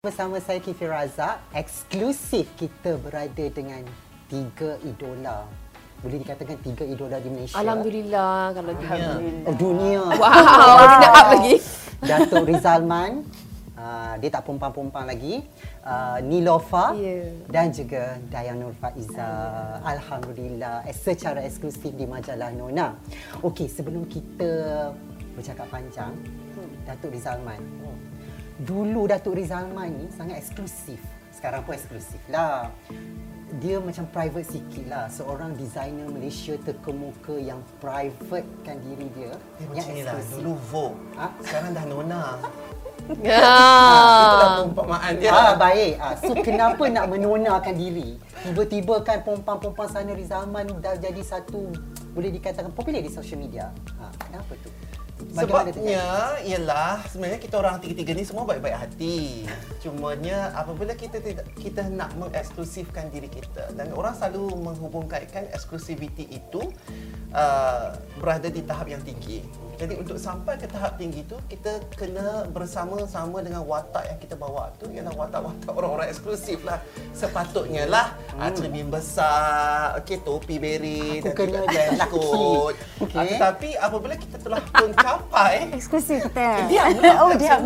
Bersama saya Kifi Razak, eksklusif kita berada dengan tiga idola. Boleh dikatakan tiga idola di Malaysia. Alhamdulillah kalau dunia. Oh, dunia. Wow, kita up lagi. Datuk Rizalman. Uh, dia tak pumpang-pumpang lagi. Uh, Nilofa Ya. dan juga Dayang Nur Faiza. Alhamdulillah eh, secara eksklusif di majalah Nona. Okey, sebelum kita bercakap panjang, Datuk Rizalman. Dulu Datuk Rizalman ni sangat eksklusif. Sekarang pun eksklusif lah. Dia macam private sikit lah. Seorang designer Malaysia terkemuka yang privatekan diri dia. Eh, yang macam ni lah. eksklusif. Dulu Vogue. Ha? Sekarang dah Nona. Ya. Itulah perumpamaan dia. Ah baik. Ah, so kenapa nak menonakan diri? Tiba-tiba kan pompang-pompang sana Rizalman dah jadi satu boleh dikatakan popular di social media. Ha, kenapa tu? Sebabnya ialah sebenarnya kita orang tiga-tiga ni semua baik-baik hati. Cumanya apabila kita tidak kita nak mengeksklusifkan diri kita dan orang selalu menghubungkaitkan eksklusiviti itu uh, berada di tahap yang tinggi. Jadi untuk sampai ke tahap tinggi itu kita kena bersama-sama dengan watak yang kita bawa tu ialah watak-watak orang-orang eksklusif lah. Sepatutnya lah hmm. cermin besar, okey topi beri Aku dan kena juga lelaki. coat. Okey. Ah, tetapi apabila kita telah mencapai Eksklusif kita. Diam lah. Oh, diam.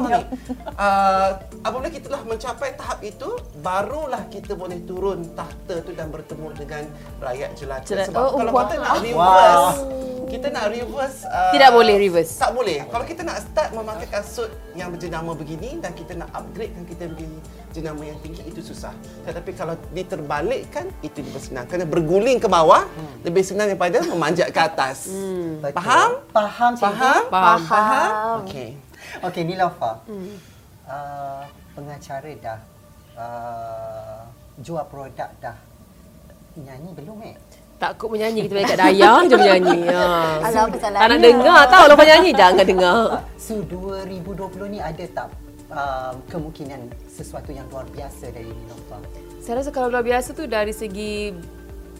Uh, apabila kita telah mencapai tahap itu, barulah kita boleh turun tahta tu dan bertemu dengan rakyat jelata. Jelata. Sebab Oh, kalau wow. kita nak reverse, Wow. Kita nak reverse... Uh, Tidak boleh reverse. Tak boleh. Kalau kita nak start memakai kasut yang berjenama begini dan kita nak upgrade dan kita beli jenama yang tinggi, itu susah. Tetapi kalau diterbalikkan, itu lebih senang. Kerana berguling ke bawah, lebih senang daripada memanjat ke atas. Betul. Faham? Faham? Faham? Faham. Faham? Okey. Okey, Nilofa. Hmm. Uh, pengacara dah. Uh, jual produk dah. Nyanyi belum eh? Takut menyanyi kita balik kat Dayang je menyanyi. Ha. Alah, apa Tak nak dengar tau lepas nyanyi jangan dengar. So 2020 ni ada tak uh, kemungkinan sesuatu yang luar biasa dari Nilofa? Saya rasa kalau luar biasa tu dari segi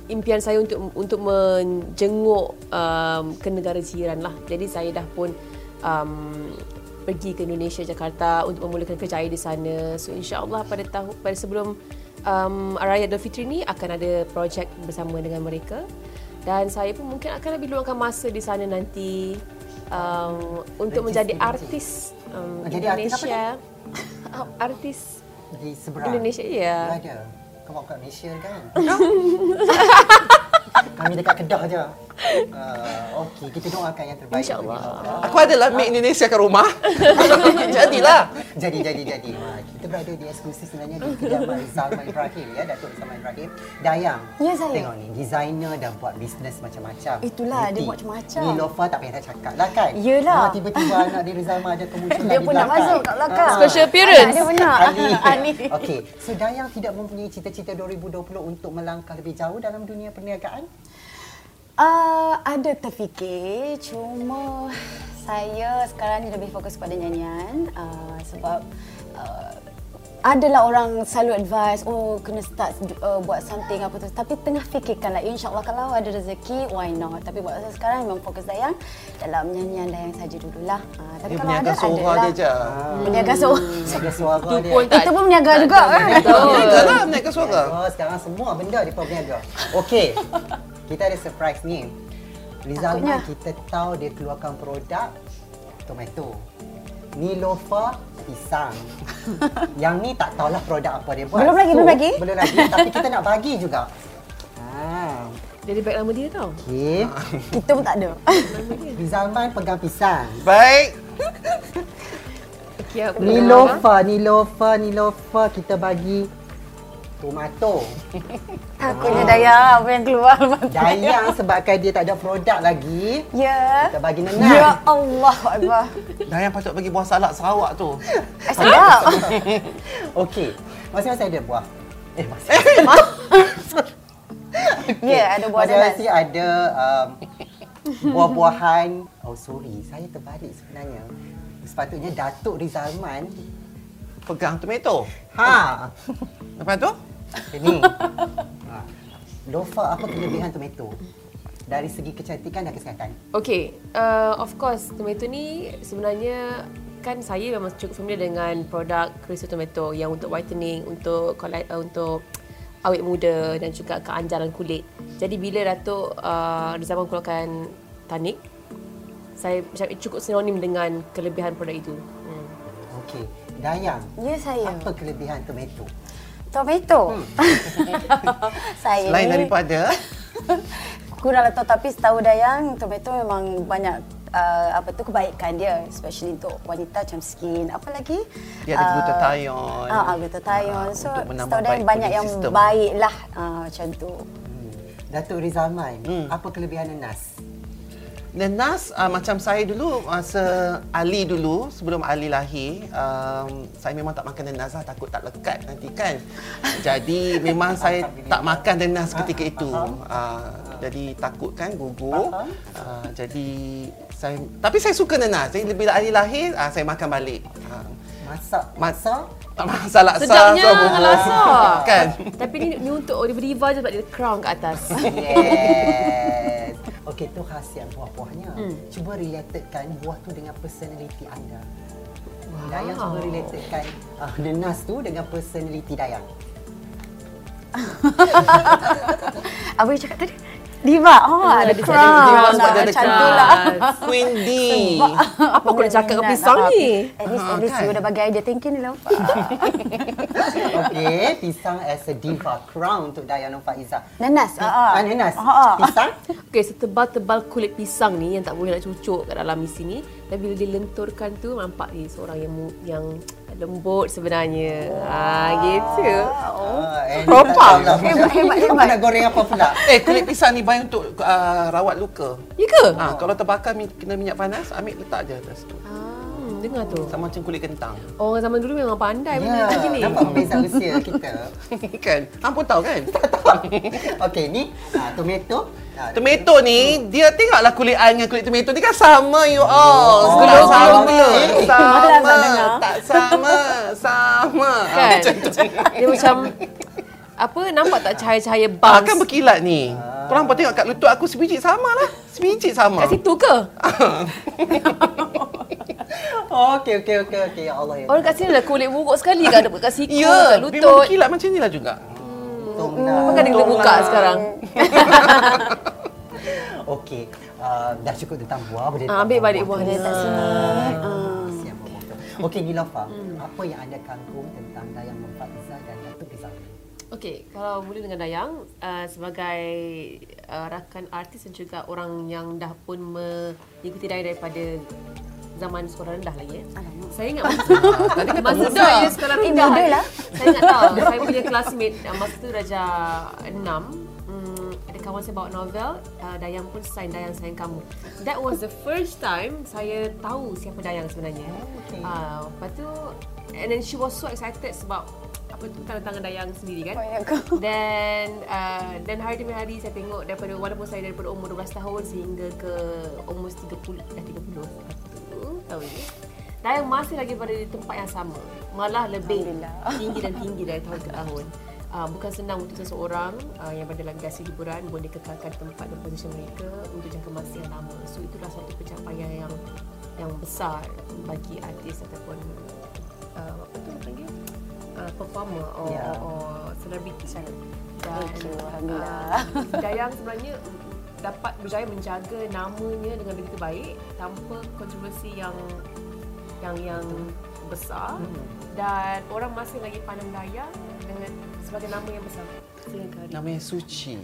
impian saya untuk untuk menjenguk um, ke negara jiran lah. Jadi saya dah pun um, pergi ke Indonesia Jakarta untuk memulakan kerjaya di sana. So insya-Allah pada tahun pada sebelum um, Raya Aidilfitri ni akan ada projek bersama dengan mereka dan saya pun mungkin akan lebih luangkan masa di sana nanti um, untuk menjadi artis um, Oh, jadi artis Indonesia. artis Di seberang? Indonesia ya. Ada. Kau bawa kat Malaysia kan? Kami dekat Kedah je. Uh, Okey, kita doakan yang terbaik. InsyaAllah. Aku adalah make Indonesia kat rumah. Jadilah. Jadi, jadi, jadi. Ha, kita berada di eksklusif sebenarnya di kediaman Zalman Ibrahim ya, Datuk Zalman Ibrahim. Dayang. Ya, saya. Tengok ni, designer dan buat bisnes macam-macam. Itulah, dia Ngerti? buat macam-macam. Nilofa tak payah saya cakap lah kan? Yelah. Ha, tiba-tiba anak dia Rizalman ada kemunculan Dia di pun nak belakang. masuk kat belakang. Ha. Special appearance. Anak dia benar. Ali. Ali. Okey, so Dayang tidak mempunyai cita-cita 2020 untuk melangkah lebih jauh dalam dunia perniagaan? Uh, ada terfikir, cuma saya sekarang ni lebih fokus pada nyanyian uh, sebab uh, adalah orang selalu advise, oh kena start uh, buat something apa tu. Tapi tengah fikirkan lah, insyaAllah kalau ada rezeki, why not? Tapi buat saya sekarang memang fokus Dayang dalam nyanyian Dayang saja dululah. Uh, tapi Dia kalau ada, suara adalah. dia je. Berniaga suara. Ada suara Tu dia. pun tak Itu pun berniaga juga kan? Berniaga lah, berniaga suara. Oh, sekarang semua benda dia berniaga. Okey. Kita ada surprise ni. Rizalman Takutnya. kita tahu dia keluarkan produk tomato. Nilofa pisang. Yang ni tak tahulah produk apa dia buat. Belum lagi, belum lagi. Belum lagi tapi kita nak bagi juga. Ha. Jadi baik nama dia tau. Okey. Kita pun tak ada. Rizalman pegang pisang. Baik. Okey? Nilofa, Nilofa, Nilofa kita bagi tomato. Takutnya Dayang apa yang keluar. Dayang sebabkan dia tak ada produk lagi, Ya. kita bagi Ya nenang. Allah Akbar. Dayang patut bagi buah salak Sarawak tu. Eh, sedap. Okey. Masing-masing ada buah. Eh, masing Ya, ada buah Masing-masing salad. ada um, buah-buahan. Oh, sorry. Saya terbalik sebenarnya. Sepatutnya Datuk Rizalman. Pegang tomato. Ha. Lepas tu? Ini. Ha. Lofa, apa kelebihan tomato? Dari segi kecantikan dan kesihatan. Okay, uh, of course tomato ni sebenarnya kan saya memang cukup familiar dengan produk Crystal Tomato yang untuk whitening, untuk collect, uh, untuk awet muda dan juga keanjaran kulit. Jadi bila Datuk uh, Rizalman keluarkan tanik, saya macam cukup sinonim dengan kelebihan produk itu. Hmm. Okey. Dayang. Ya saya. Apa kelebihan tomato? Tomato. saya Selain ni daripada kurang tahu tapi setahu Dayang tomato memang banyak uh, apa tu kebaikan dia especially untuk wanita macam skin apa lagi Dia ada glutathione. ah uh, glutathione Ah, so setahu Dayang banyak yang system. baik lah uh, macam tu Hmm. Datuk Rizalman, Hmm. apa kelebihan Nas? Dan Nas uh, macam saya dulu masa Ali dulu sebelum Ali lahir um, saya memang tak makan nanas lah takut tak lekat nanti kan. Jadi memang saya tak makan nanas ketika itu. Uh, jadi takut kan gugur. Uh, jadi saya tapi saya suka nanas. Jadi bila Ali lahir uh, saya makan balik. Uh, Masak, Mas- masak. tak masak laksa Sedapnya so bubur. laksa. Kan? Tapi ni, ni untuk diva je sebab dia crown kat atas. Yes. Okey, tu khasiat buah-buahnya. Hmm. Cuba relatedkan buah tu dengan personality anda. Wow. Dayang cuba relatedkan uh, Nas tu dengan personality Dayang. apa yang cakap tadi diva oh ada dia crown diva sebab dia ada crown. lah Queen D. Apa kau nak cakap dengan pisang ni? At least, Ah, at least kan? you dah bagi idea thinking ni lah. Okey, pisang as a diva crown untuk Dayang Nur Faiza. Nanas. Ah, Nanas. Ah, ah. Pisang? Okey, setebal-tebal kulit pisang ni yang tak boleh nak cucuk kat dalam di sini. Dan bila dilenturkan tu nampak ni seorang yang yang lembut sebenarnya. Ah, gitu. Oh, tak tahulah Hebat, hebat, hebat. nak goreng apa pula? Eh kulit pisang ni baik untuk uh, rawat luka. Ya ke? Ha, kalau terbakar kena minyak panas, ambil letak je atas tu. Ah, dengar tu. Sama macam kulit kentang. Orang zaman dulu memang pandai benda Ya, macam ni. nampak beza usia kita. kan? Hang pun tahu kan? Okey, ni ah, tomato. Ah, Tomato ni, dia tengoklah kulit air dengan kulit tomato ni kan sama you all. Oh, tak sama. Sama. Tak sama. Sama. Ah, Kan? Macam tu. Dia macam apa nampak tak cahaya-cahaya Ah, bounce kan berkilat ni. Korang pun tengok kat lutut aku sebiji sama lah. Sebiji sama. kat situ ke? Oh, okey okey okey okey. Ya Allah ya. Orang kat sini lah kulit buruk sekali kan dekat kat siku, Ya, kat memang lutut. berkilat macam ni lah juga. Tunglah. Apa kan dia kena buka sekarang? Okey. Uh, dah cukup tentang buah. Boleh Ah, ambil balik buah dia tak sini. Ah. Buah tu. Okey, Nilofa. Apa yang anda kagum tentang Dayang Mufadzah dan Datuk Rizal? Okey, kalau mula dengan Dayang uh, sebagai uh, rakan artis dan juga orang yang dah pun mengikuti Dayang daripada zaman sekolah rendah lagi eh. Saya ingat masa, Tadi kata masa muda. saya sekolah Eh, rendah. muda lah. Saya ingat tahu, saya punya classmate uh, masa tu darjah 6 hmm, ada kawan saya bawa novel uh, Dayang pun sign Dayang sayang kamu. That was the first time saya tahu siapa Dayang sebenarnya. okay. Uh, lepas tu and then she was so excited sebab apa tu tanda tangan Dayang sendiri kan. Oh, uh, dan hari demi hari saya tengok daripada walaupun saya daripada umur 12 tahun sehingga ke umur 30 dah 30 satu tahun ni. Dayang masih lagi berada di tempat yang sama. Malah lebih tinggi dan tinggi dari tahun ke tahun. Uh, bukan senang untuk seseorang uh, yang berada dalam industri hiburan boleh kekalkan tempat dan posisi mereka untuk jangka masa yang lama. So itulah satu pencapaian yang yang besar bagi artis ataupun uh, apa tu panggil uh, performer or, Ya. or selebriti. Dan Thank you, Alhamdulillah. uh, Dayang sebenarnya dapat berjaya menjaga namanya dengan begitu baik tanpa kontroversi yang yang yang besar Hmm. dan orang masih lagi pandang Dayang dengan sebagai nama yang besar hari. Namanya Suci.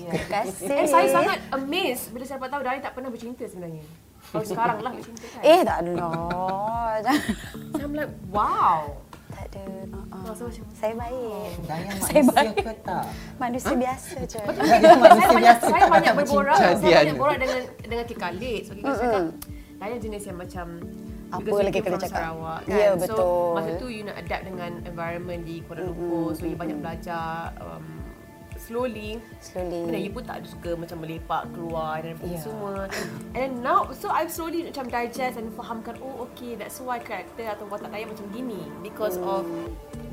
Ya. Terima kasih. And saya sangat amazed bila saya dapat tahu Dayang tak pernah bercinta sebenarnya. Kalau sekarang lah bercinta kan. Eh, tak ada. So I'm like, wow. Ada. Uh-uh. Rasa macam Saya baik. Dayang Saya manusia baik. ke tak? Manusia biasa je. Manusia saya banyak, biasa saya banyak berborak, saya banyak borak dengan dengan Kik Khalid. So cakap, Dayang jenis yang macam Apa because lagi kena cakap? Sarawak, Ya, kan? betul. So masa tu you nak adapt dengan environment di Kuala Lumpur. So you banyak belajar um, slowly. Slowly. Dan you pun tak ada suka macam melepak keluar dan apa Ya. semua. And then now, so I've slowly macam digest and fahamkan, oh okay, that's why karakter atau watak Dayang macam gini. Because of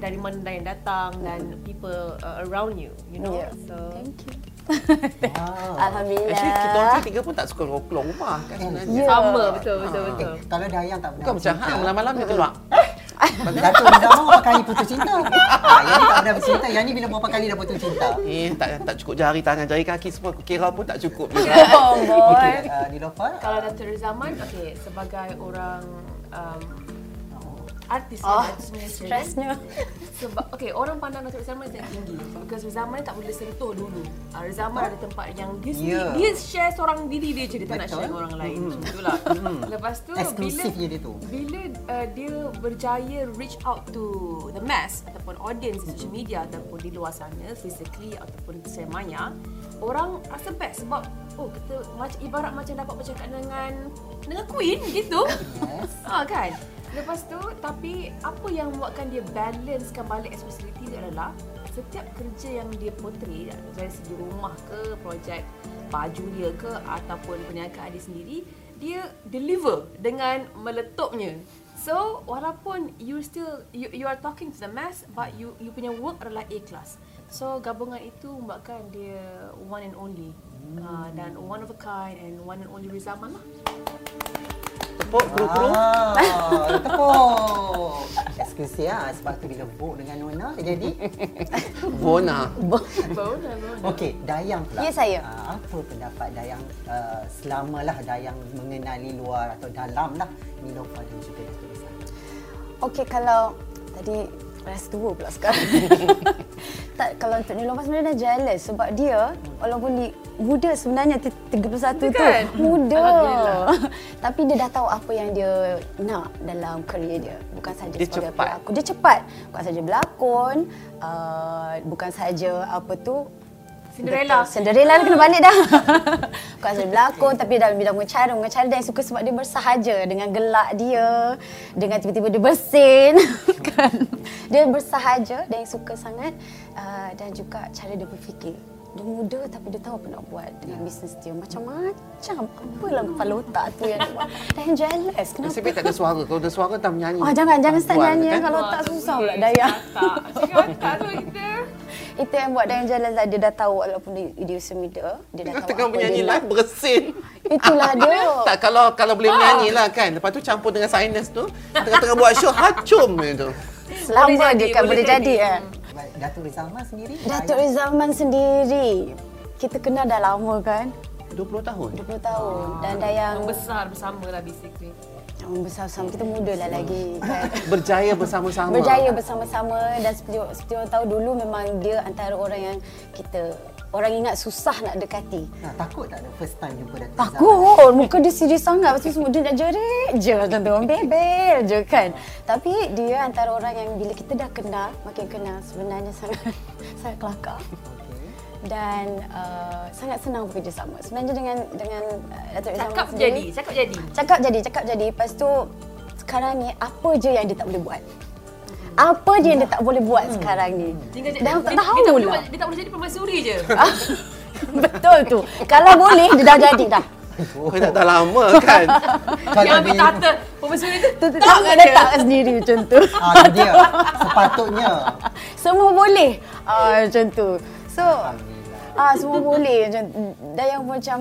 dari mana Dayang datang dan people uh, around you, you know. Ya. So Thank you. Wow. Alhamdulillah. Actually kita orang tiga pun tak suka keluar rumah kan sebenarnya. Ya. Sama, betul, betul, Eh, betul. kalau Dayang tak pernah Bukan macam ha, malam-malam dia keluar. Datuk Rizama berapa kali putus cinta? Ah, yang ni tak pernah bercinta, yang ni bila berapa kali dah putus cinta? Eh, tak tak cukup jari tangan, jari kaki semua aku kira pun tak cukup. Oh boy. Okey, uh, Nilofa. Kalau Datuk Zaman, okay, sebagai orang um, artis Oh, artis punya Stresnya. Sebab okay, orang pandang Datuk Zaman sangat tinggi. Because Zaman tak boleh sentuh dulu. Uh, Zaman ada tempat yang dia Ya. dia share seorang diri dia je, dia tak nak share dengan orang lain. Macam itulah. Lepas tu Eksklusif bila dia tu. bila uh, dia berjaya reach out to the mass ataupun audience di social media ataupun di luar sana physically ataupun secara maya orang rasa best sebab oh kita macam ibarat macam dapat bercakap dengan dengan queen gitu Yes. ha kan lepas tu tapi apa yang membuatkan dia balancekan balik expressivity itu adalah setiap kerja yang dia portray dari segi rumah ke projek baju dia ke ataupun perniagaan dia sendiri dia deliver dengan meletupnya So walaupun you still you, you are talking to the mass but you you punya work adalah A class. So gabungan itu membuatkan dia one and only uh, dan one of a kind and one and only Rizaman lah. Tepuk kru-kru. Ah, tepuk. Eksklusif lah. Sebab tu bila book dengan Nona, jadi. Bona. Bona, bona. Okey, Dayang pula. Ya, saya. Ah, apa pendapat Dayang uh, selamalah Dayang mengenali luar atau dalam lah Nilofa dan juga Datuk Rizal? Okey kalau tadi rasa tua pula sekarang. tak kalau untuk Nilofa sebenarnya dah jealous sebab dia walaupun dia muda sebenarnya ti- 31 tu kan? muda. Tapi dia dah tahu apa yang dia nak dalam kerjaya dia. Bukan saja Dia sebagai cepat. pelakon. Dia cepat. Bukan saja berlakon, uh, bukan saja apa tu Cinderella. Betul. Cinderella dah kena balik dah. Bukan saja berlakon tapi dalam bidang mencara. Mencara dia suka sebab dia bersahaja dengan gelak dia. Dengan tiba-tiba dia bersin. kan? Dia bersahaja dan yang suka sangat. Uh, dan juga cara dia berfikir. Dia muda tapi dia tahu apa nak buat dengan bisnes dia. Macam-macam. Apalah kepala otak tu yang dia buat. Dan jealous. Kenapa? Nasib baik tak ada suara. Kalau ada suara tak menyanyi. Oh jangan jangan start nyanyi kan? kalau tak susah pula daya. Cakap tak tu kita. Itu yang buat Dayan jealous lah. Dia dah tahu walaupun dia, dia usia muda. Dia dah tahu Tengah apa menyanyi live bersin. Itulah dia. Tak kalau kalau boleh menyanyi lah kan. Lepas tu campur dengan sinus tu. Tengah-tengah buat show hacum je tu. Selama Boleh dia jadi, kan boleh boleh jadi. jadi. kan. Datuk Rizalman sendiri? Datuk Rizalman sendiri. Kita kenal dah lama kan. 20 tahun. 20 tahun. Dan Dayang Membesar bersama lah basically. yang besar-besar. Kita muda lah lagi kan. Berjaya bersama-sama. Berjaya bersama-sama dan seperti, seperti orang tahu dulu memang dia antara orang yang kita orang ingat susah nak dekati. Nah, takut tak ada first time jumpa Datuk Rizalman? Takut, muka dia serius sangat. Lepas tu semua dia nak jerit je macam tu. Orang bebel je kan. Tapi dia antara orang yang bila kita dah kenal, makin kenal sebenarnya sangat sangat kelakar. Dan uh, sangat senang bekerjasama. Sebenarnya dengan dengan uh, Datuk Rizal Cakap sendiri- jadi, cakap jadi. Cakap jadi, cakap jadi. Lepas tu sekarang ni apa je yang dia tak boleh buat? Apa je yang dia tak boleh buat sekarang ni? Dah tak dia, tahu dia, tak boleh, lah. dia tak boleh jadi permaisuri je. Betul tu. Kalau boleh, dia dah jadi dah. Oh, dah, dah lama kan. Kalau Yang ambil dia- tahta permaisuri tu. Tak tak aja. letak sendiri macam tu. Ah, dia. Sepatutnya. Semua boleh. Ah macam tu. So ah semua boleh macam dan yang macam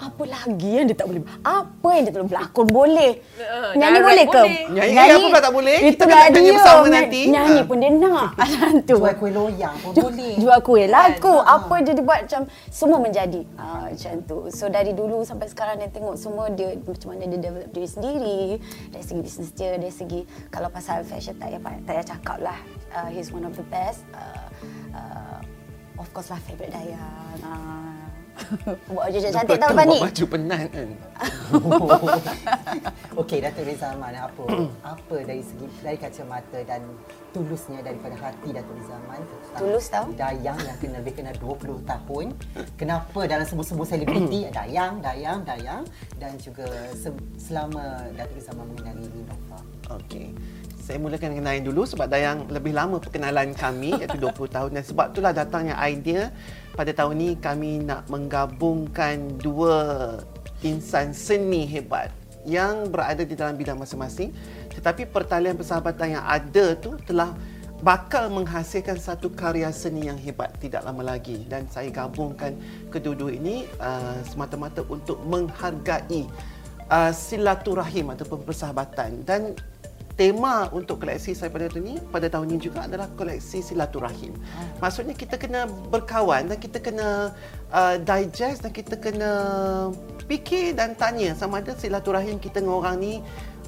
apa lagi yang dia tak boleh buat? Apa yang dia tak boleh berlakon boleh. Uh, Nyanyi direct boleh ke? boleh. Nyanyi apa pula tak boleh? Kita Itulah kena nyanyi dia. bersama Ny- nanti. Nyanyi Ah. pun dia nak. Macam tu. Jual kuih loyang pun boleh. Jual kuih laku Apa je dia buat macam Semua menjadi ha, Macam tu So dari dulu sampai sekarang Dia tengok semua dia Macam mana dia develop diri sendiri Dari segi bisnes dia Dari segi Kalau pasal fashion Tak payah, tak payah cakap lah uh, He's one of the best uh, uh, Of course lah Favourite Dayang uh, Buat baju cantik Betul, Lepas ni buat baju penat kan. Okey, Datuk Rizalman apa apa dari segi dari kacamata dan tulusnya daripada hati Datuk Rizalman tentang Tulus tau. Dayang yang kena lebih kena 20 tahun. Kenapa dalam semua-semua selebriti Dayang, Dayang, Dayang dan juga se- selama Datuk Rizalman mengenali Ninofa. Okey. Saya mulakan dengan Nain dulu sebab Dayang lebih lama perkenalan kami iaitu 20 tahun. Dan sebab itulah datangnya idea pada tahun ni kami nak menggabungkan dua insan seni hebat yang berada di dalam bidang masing-masing. Tetapi pertalian persahabatan yang ada tu telah bakal menghasilkan satu karya seni yang hebat tidak lama lagi. Dan saya gabungkan kedua-dua ini uh, semata-mata untuk menghargai uh, silaturahim ataupun persahabatan. Dan tema untuk koleksi saya pada tahun ini pada tahun ini juga adalah koleksi silaturahim. Maksudnya kita kena berkawan dan kita kena uh, digest dan kita kena fikir dan tanya sama ada silaturahim kita dengan orang ni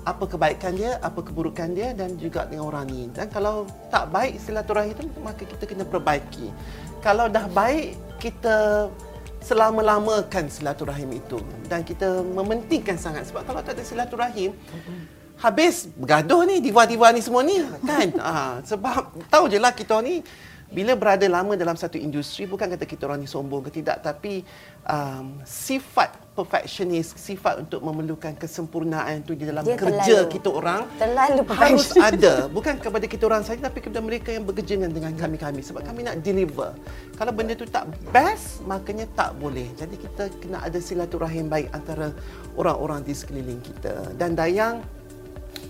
apa kebaikan dia, apa keburukan dia dan juga dengan orang ni. Dan kalau tak baik silaturahim itu maka kita kena perbaiki. Kalau dah baik kita selama-lamakan silaturahim itu dan kita mementingkan sangat sebab kalau tak ada silaturahim habis bergaduh ni diva-diva ni semua ni kan? Ha, sebab tahu je lah kita ni bila berada lama dalam satu industri bukan kata kita orang ni sombong ke tidak tapi um, sifat perfectionist sifat untuk memerlukan kesempurnaan tu di dalam Dia kerja terlalu- kita orang terlalu harus ada. Bukan kepada kita orang saja tapi kepada mereka yang bekerja dengan- dengan kami-kami sebab kami nak deliver. Kalau benda tu tak best makanya tak boleh. Jadi kita kena ada silaturahim baik antara orang-orang di sekeliling kita. Dan Dayang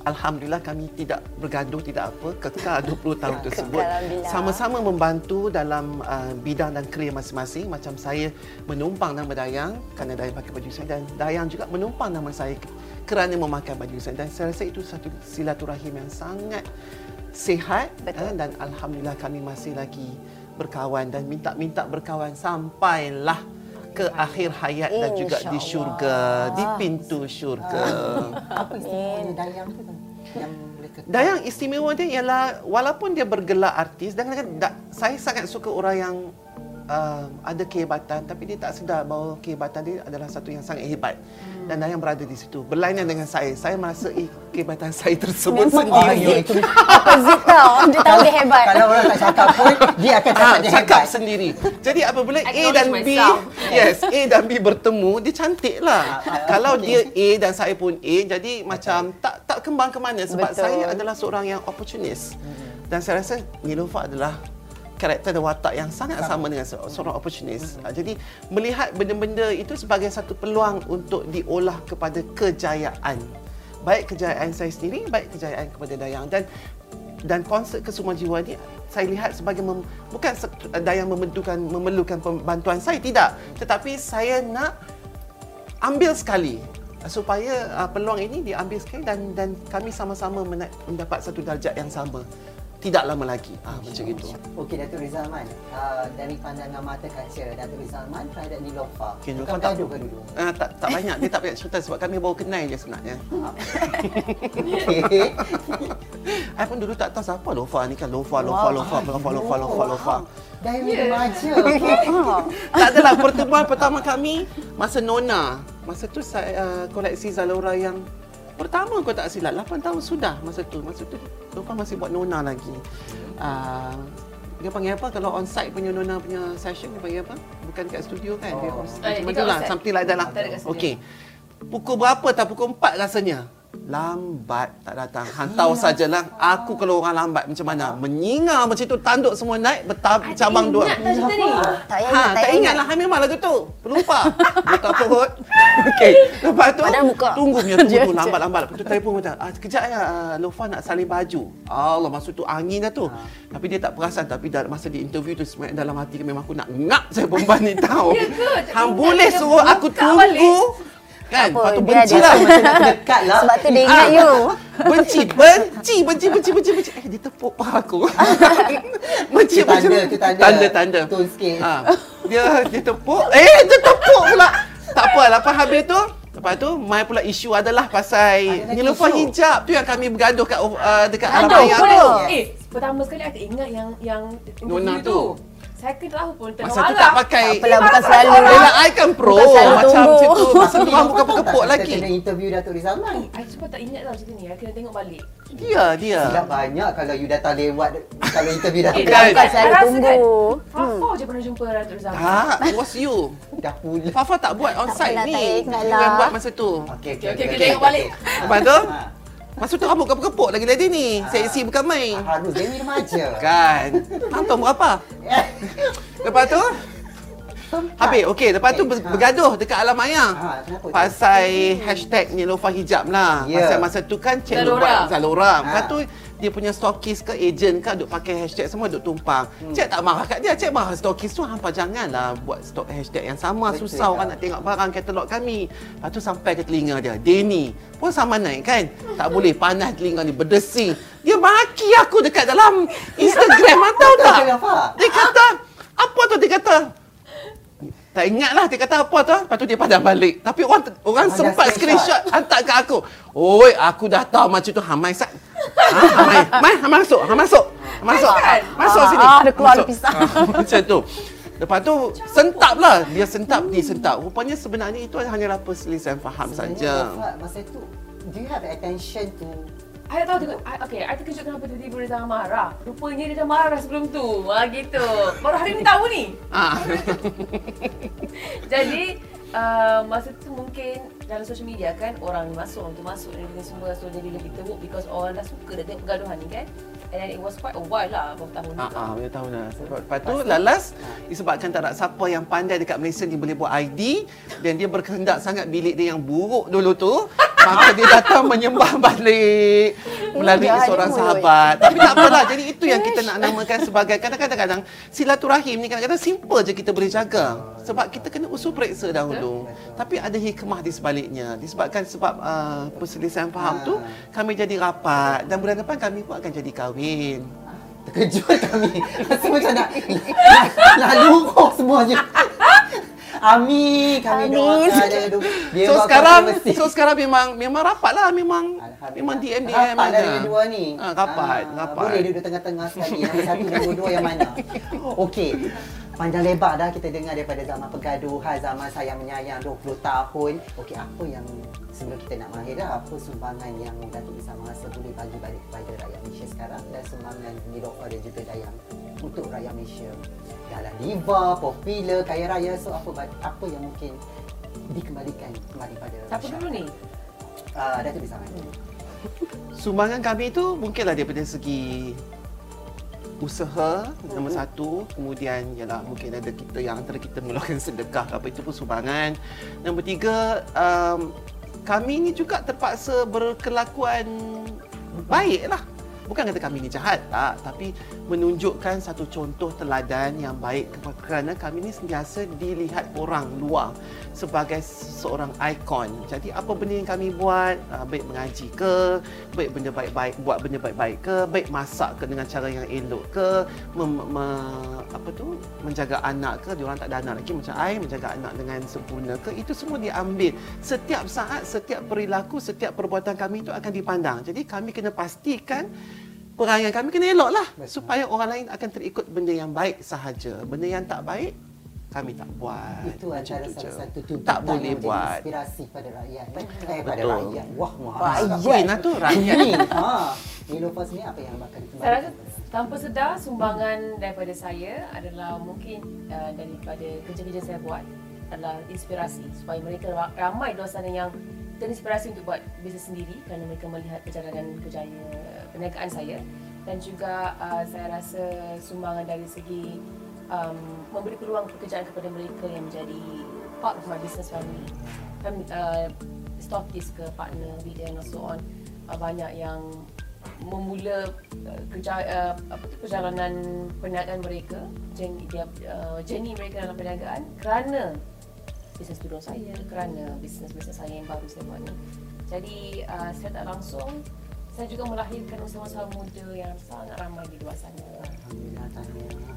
Alhamdulillah kami tidak bergaduh tidak apa. Kekal 20 tahun tersebut sama-sama membantu dalam uh, bidang dan kerja masing-masing. Macam saya menumpang nama Dayang kerana Dayang pakai baju saya. Dan Dayang juga menumpang nama saya kerana memakai baju saya. Dan saya rasa itu satu silaturahim yang sangat sihat Betul. eh, dan alhamdulillah kami masih lagi berkawan dan minta-minta berkawan sampailah ke akhir hayat dan juga di syurga di pintu syurga Apa istimewanya Dayang tu? Yang kekal. Dayang istimewa dia ialah walaupun dia bergelar artis dan kadang-kadang saya sangat suka orang yang uh, ada kehebatan tapi dia tak sedar bahawa kehebatan dia adalah satu yang sangat hebat. Dan Dayang berada di situ berlainan dengan saya. Saya merasa eh, kehebatan saya tersebut Memang Oh, sendiri. ya, itu Opposite tau. Dia tahu dia hebat. Kalau orang tak cakap pun, dia akan cakap Ha, dia cakap hebat. sendiri. Jadi apabila A dan B, myself. yes, A dan B bertemu, dia cantik lah. Ah, ah, Kalau dia A dan saya pun A, jadi macam tak tak kembang ke mana sebab Betul. saya adalah seorang yang opportunist. Dan saya rasa Nilofa adalah karakter dan watak yang sangat sama dengan se- seorang opportunist. Ah, Jadi melihat benda-benda itu sebagai satu peluang untuk diolah kepada kejayaan. Baik kejayaan saya sendiri, baik kejayaan kepada Dayang dan dan konsert Kesuma Jiwa ni saya lihat sebagai mem, bukan Dayang memerlukan memerlukan bantuan saya tidak tetapi saya nak ambil sekali supaya uh, peluang ini diambil sekali dan dan kami sama-sama mendapat satu darjat yang sama tidak lama lagi ah macam itu Okey Datuk Rizalman, uh, dari pandangan mata kaca Datuk Rizalman terhadap Nilofa. Okey, Bukan Nilofa tak- gaduh ke dulu? Ah, tak tak banyak dia tak banyak cerita sebab kami baru kenal je sebenarnya. Okey. I pun dulu tak tahu siapa Lofa ni kan Lofa Lofa Lofa Lofa Lofa Lofa Lofa. Dah remaja. tak adalah pertemuan pertama kami masa Nona. Masa tu saya uh, koleksi Zalora yang pertama kau tak silap 8 tahun sudah masa tu. Masa tu Lofa masih buat Nona lagi. Uh, dia panggil apa kalau on site punya Nona punya session dia panggil apa? Bukan kat studio kan? Dia on Eh, macam dia mana kat lah, something like that lah. Okey. Pukul berapa tak? Pukul 4 rasanya. Lambat tak datang. Hantau sajalah. Aku kalau orang lambat macam mana? Menyingar macam tu. Tanduk semua naik. Bertab, cabang dua. Ingat tak cerita ni? Tak payah Ha, ingat, tak ingat lah. Memang lagu tu. Pelupa. Buka perut. Okey. Lepas tu, muka. tunggu punya, tunggu tu. Lambat-lambat. Lepas tu telefon kata, ah, kejap ya, ah, Lofa nak salin baju. Allah, maksud tu angin dah tu. Tapi dia tak perasan. Tapi dah, masa di interview tu, sebenarnya dalam hati memang aku nak ngap saya perempuan ni tahu. Ya? Hang boleh dia suruh aku buka tunggu. balik. Kan? Apa, Lepas tu benci lah. Macam nak dekat lah. Sebab tu dia ingat Ah, you. Benci, benci, benci, benci, benci, benci. Eh, dia tepuk paha aku. benci, tanda, benci. itu tanda. Tanda, tanda. Tone sikit. Ha. Dia, dia tepuk. Eh, dia tepuk pula. Tak apa, lepas habis tu, lepas tu, mai pula isu adalah pasal Ada lagi Nilofa isu? hijab tu yang kami bergaduh kat uh, dekat alam Gaduh raya tu. Eh, pertama sekali aku ingat yang yang Nona tu. tu. Saya kena tahu pun tengah Masa tu tak pakai. Tak apalah, bukan selalu. Yelah, I kan pro. Macam macam tu. Masa tu orang bukan Tahu kepuk tak lagi. Kita kena interview Datuk Rizalman. I cuma tak ingat tau cerita ni. I kena tengok balik. Dia, dia. Silap banyak kalau you datang lewat kalau interview Datuk Eh? Rizalman. Bukan selalu tunggu. kan, Fafa je pernah jumpa Datuk Rizal. Tak, it was you. Dah pula. Fafa tak buat on site ni. tak lah. yang buat masa tu. Okey, Okey, okey, kita tengok balik. Lepas tu, masa tu rambut kepuk-kepuk lagi lady ni. Seksi bukan main. Harus Dewi remaja. Kan. Hantar berapa? Lepas tu, habis. Okey, lepas tu ber- bergaduh dekat alam maya. Ha? Pasal hashtag Nilofa Hijab lah. Ya. Pasal masa tu kan Cik Zalora. buat Zalora. Lepas Ha. tu, dia punya stokis ke ejen ke duk pakai hashtag semua duk tumpang. Hmm. Cik tak marah kat dia, cik marah stokis tu hampa janganlah buat stok hashtag yang sama Betul, susah orang tak? nak tengok barang katalog kami. Lepas tu sampai ke telinga dia. Denny pun sama naik kan. Tak boleh panas telinga ni berdesing. Dia maki aku dekat dalam Instagram tahu tak? Dia kata apa tu dia kata? Tak ingat lah dia kata apa tu. Lepas tu dia padam balik. Tapi orang orang Ada sempat screenshot. screenshot hantar ke aku. Oi, aku dah tahu macam tu. Hamai sat. Ha. Mai, ha masuk. Ha masuk. Ha masuk. Kan? Masuk Ah, sini. ah, ada keluar Masuk. ada pisang. Ah, Macam tu. Lepas tu sentap lah. Dia sentap, dia sentap. Rupanya sebenarnya itu hanyalah perselisihan faham saja. Masa tu, do you have attention to I tahu tu. I, okay, I terkejut kenapa tiba-tiba dia jangan marah. Rupanya dia dah marah sebelum tu. Ah gitu. Baru hari ni tahu ni. Ah. Jadi uh, masa tu mungkin dalam social media kan orang ni masuk, orang tu masuk dan dengan semua so jadi lebih teruk because orang dah suka dah tengok pergaduhan ni kan. And then it was quite a while lah berapa tahun Ah, ah, boleh tahu dah. Sebab, lepas tu lalas disebabkan tak ada siapa yang pandai dekat Malaysia ni boleh buat ID dan dia berkehendak sangat bilik dia yang buruk dulu tu. maka dia datang menyembah balik melalui jahat seorang sahabat. Tapi tak apalah. Jadi itu yang kita nak namakan sebagai kadang-kadang silaturahim ni kadang-kadang simple je kita boleh jaga. Sebab kita kena usul periksa dahulu. Tapi ada hikmah di sebaliknya. Disebabkan sebab uh, perselisihan faham tu kami jadi rapat dan bulan depan kami pun akan jadi kahwin. Terkejut kami. Rasa macam nak nak, nak luruh semuanya. Amin. Kami Amin. doakan dia. dia so sekarang konfirmasi. so sekarang memang memang rapat lah memang memang DM DM Rapat lah dia dua ni. Ah, rapat, Ah, rapat. Boleh duduk tengah-tengah sekali. Yang satu dan dua yang mana? Okey. Panjang lebar dah kita dengar daripada zaman pergaduhan, zaman sayang menyayang 20 tahun. Okey, apa yang sebelum kita nak mengakhiri dah, apa sumbangan yang Datuk Bisa Mengasa boleh bagi balik kepada rakyat Malaysia sekarang dan sumbangan Nilofa dan juga Dayang untuk rakyat Malaysia. Dalam diva, popular, kaya raya, so apa apa yang mungkin dikembalikan kembali pada Siapa dulu ni? Uh, Datuk Mengasa. Sumbangan kami tu mungkinlah daripada segi usaha nombor satu kemudian ialah mungkin ada kita yang antara kita mengeluarkan sedekah apa itu pun sumbangan. Nombor tiga um, kami ni juga terpaksa berkelakuan baik lah bukan kata kami ni jahat tak. Tapi menunjukkan satu contoh teladan yang baik kerana kami ni sentiasa dilihat orang luar sebagai seorang ikon. Jadi apa benda yang kami buat, uh, baik mengaji ke, baik benda baik-baik, buat benda baik-baik ke, baik masak ke dengan cara yang elok ke, mem, me, apa tu, menjaga anak ke, diorang tak ada anak lagi macam I, menjaga anak dengan sempurna ke, itu semua diambil. Setiap saat, setiap perilaku, setiap perbuatan kami itu akan dipandang. Jadi kami kena pastikan perangai kami kena elok lah supaya orang lain akan terikut benda yang baik sahaja. Benda yang tak baik kami tak buat. Itu antara tu salah je. satu tuntutan tak boleh buat. inspirasi pada rakyat. Eh, eh pada rakyat. Wah, mahal. Rakyat. Lah tu rakyat. Ini, ha. Nilofa sendiri apa yang bakal kembali? Saya rasa tanpa sedar sumbangan daripada saya adalah mungkin uh, daripada kerja-kerja saya buat adalah inspirasi supaya mereka ra- ramai di luar sana yang terinspirasi untuk buat bisnes sendiri kerana mereka melihat perjalanan berjaya perniagaan saya dan juga uh, saya rasa sumbangan dari segi um, memberi peluang pekerjaan kepada mereka yang menjadi part of my business family. Fam- uh, stockist ke partner, bidder and so on. Uh, banyak yang memula uh, uh, apa tu perjalanan perniagaan mereka, journey dia uh, journey mereka dalam perniagaan kerana bisnes tudung saya, kerana bisnes-bisnes saya yang baru saya buat ni. Jadi uh, saya tak langsung saya juga melahirkan usaha-usaha muda yang sangat ramai di luar sana. Alhamdulillah, tahniah.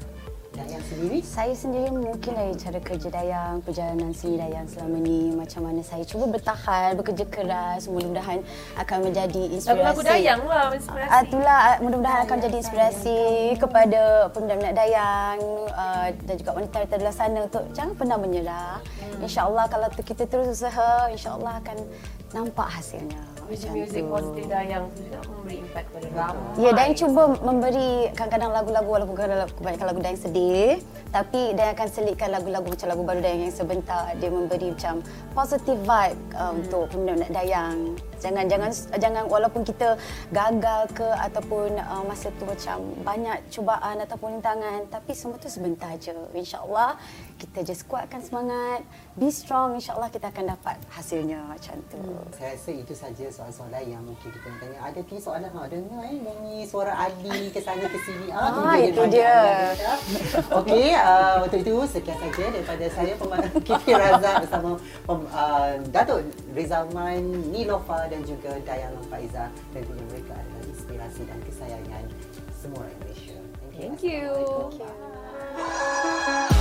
Dan yang sendiri? Saya sendiri mungkin dari cara kerja Dayang, perjalanan seni Dayang selama ni macam mana saya cuba bertahan, bekerja keras, mudah-mudahan akan menjadi inspirasi. Lagu-lagu Dayang lah inspirasi. Ah, itulah ah, mudah-mudahan akan jadi inspirasi kepada peminat-peminat Dayang uh, dan juga wanita-wanita di luar sana untuk jangan pernah menyerah. Hmm. InsyaAllah kalau tu kita terus usaha, insyaAllah akan nampak hasilnya. Music positif Dayang tu juga memberi impact kepada ramai. Ya, dan cuba memberi kadang-kadang lagu-lagu walaupun kadang kebanyakan lagu Dayang sedih, tapi Dayang akan selitkan lagu-lagu macam lagu baru Dayang yang sebentar. Dia memberi macam positive vibe uh, untuk peminat-peminat Dayang. Jangan jangan jangan walaupun kita gagal ke ataupun uh, masa tu macam banyak cubaan ataupun rintangan tapi semua tu sebentar je. Insya-Allah kita just kuatkan semangat, be strong insya-Allah kita akan dapat hasilnya macam tu. Hmm. Saya rasa itu saja soalan-soalan yang mungkin kita nak tanya. Ada lagi soalan ha dengar eh bunyi suara Ali ke sana ke sini. Ah, ah itu dia. Okey, uh, untuk itu sekian saja daripada saya pemandu Kifi Razak bersama uh, Datuk Rizalman, Nilofa dan juga Dayang Faiza. Tentunya mereka adalah inspirasi dan kesayangan semua orang Malaysia. Thank you. Thank you. Thank you.